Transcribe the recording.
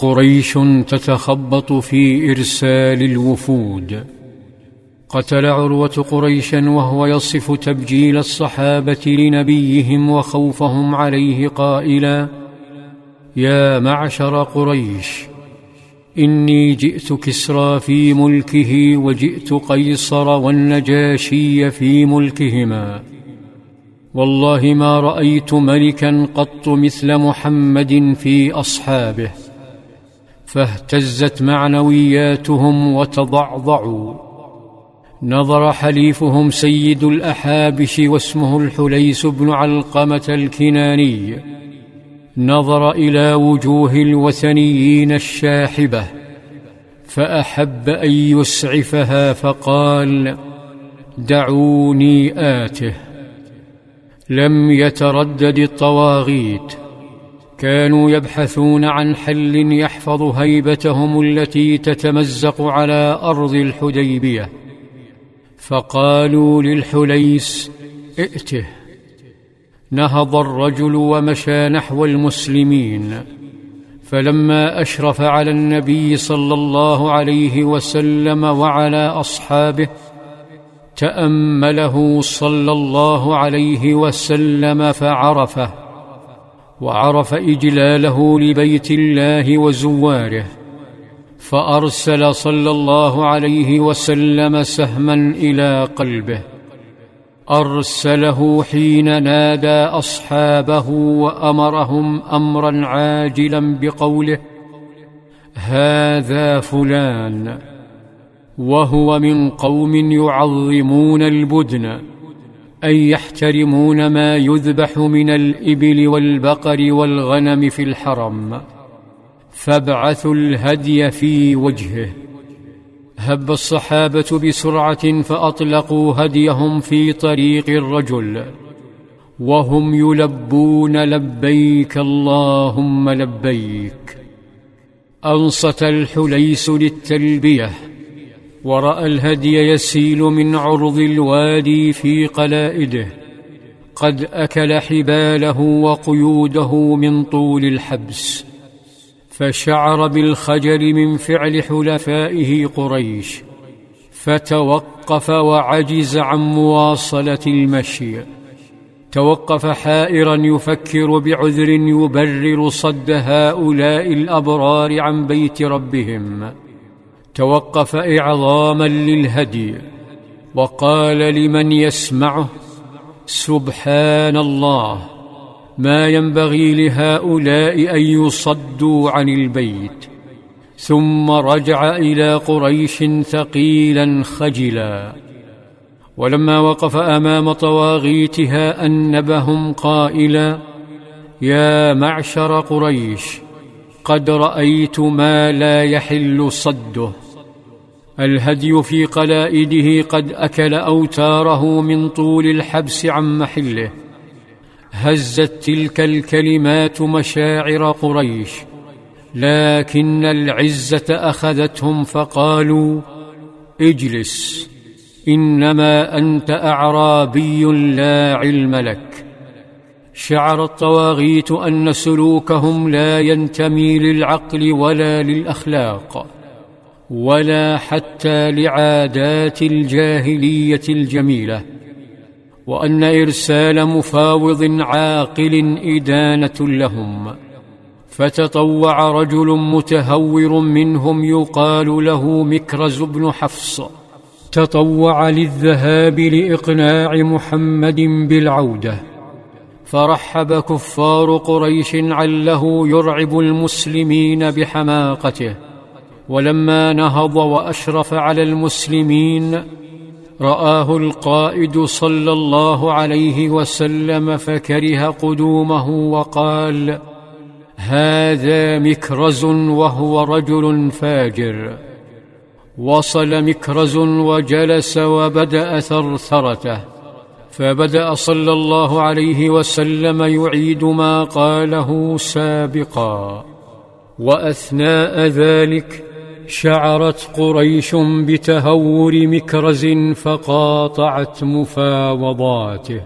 قريش تتخبط في إرسال الوفود. قتل عروة قريشا وهو يصف تبجيل الصحابة لنبيهم وخوفهم عليه قائلا يا معشر قريش إني جئت كسرى في ملكه وجئت قيصر والنجاشي في ملكهما. والله ما رأيت ملكا قط مثل محمد في أصحابه. فاهتزت معنوياتهم وتضعضعوا. نظر حليفهم سيد الأحابش واسمه الحليس بن علقمة الكناني. نظر إلى وجوه الوثنيين الشاحبة. فأحب أن يسعفها فقال دعوني آته. لم يتردد الطواغيت. كانوا يبحثون عن حل يحفظ هيبتهم التي تتمزق على أرض الحديبية. فقالوا للحليس ائته. نهض الرجل ومشى نحو المسلمين. فلما أشرف على النبي صلى الله عليه وسلم وعلى أصحابه تأمله صلى الله عليه وسلم فعرفه. وعرف إجلاله لبيت الله وزواره فأرسل صلى الله عليه وسلم سهما إلى قلبه. أرسله حين نادى أصحابه وأمرهم أمرا عاجلا بقوله هذا فلان وهو من قوم يعظمون البدن. اي يحترمون ما يذبح من الإبل والبقر والغنم في الحرم. فابعثوا الهدي في وجهه. هب الصحابة بسرعة فأطلقوا هديهم في طريق الرجل. وهم يلبون لبيك اللهم لبيك. أنصت الحليس للتلبية. وراى الهدي يسيل من عرض الوادي في قلائده. قد أكل حباله وقيوده من طول الحبس فشعر بالخجل من فعل حلفائه قريش فتوقف وعجز عن مواصلة المشي. توقف حائرا يفكر بعذر يبرر صد هؤلاء الأبرار عن بيت ربهم. توقف إعظاما للهدي وقال لمن يسمعه سبحان الله ما ينبغي لهؤلاء أن يصدوا عن البيت ثم رجع إلى قريش ثقيلا خجلا ولما وقف أمام طواغيتها أنبهم قائلا يا معشر قريش قد رأيت ما لا يحل صده الهدي في قلائده قد أكل أوتاره من طول الحبس عن محله. هزت تلك الكلمات مشاعر قريش لكن العزة أخذتهم فقالوا اجلس إنما أنت أعرابي لا علم لك. شعر الطواغيت أن سلوكهم لا ينتمي للعقل ولا للأخلاق. ولا حتى لعادات الجاهلية الجميلة وأن إرسال مفاوض عاقل إدانة لهم. فتطوع رجل متهور منهم يقال له مكرز بن حفص. تطوع للذهاب لإقناع محمد بالعودة. فرحب كفار قريش عله يرعب المسلمين بحماقته. ولما نهض وأشرف على المسلمين رآه القائد صلى الله عليه وسلم فكره قدومه وقال هذا مكرز وهو رجل فاجر. وصل مكرز وجلس وبدأ ثرثرته فبدأ صلى الله عليه وسلم يعيد ما قاله سابقا. وأثناء ذلك شعرت قريش بتهور مكرز فقاطعت مفاوضاته.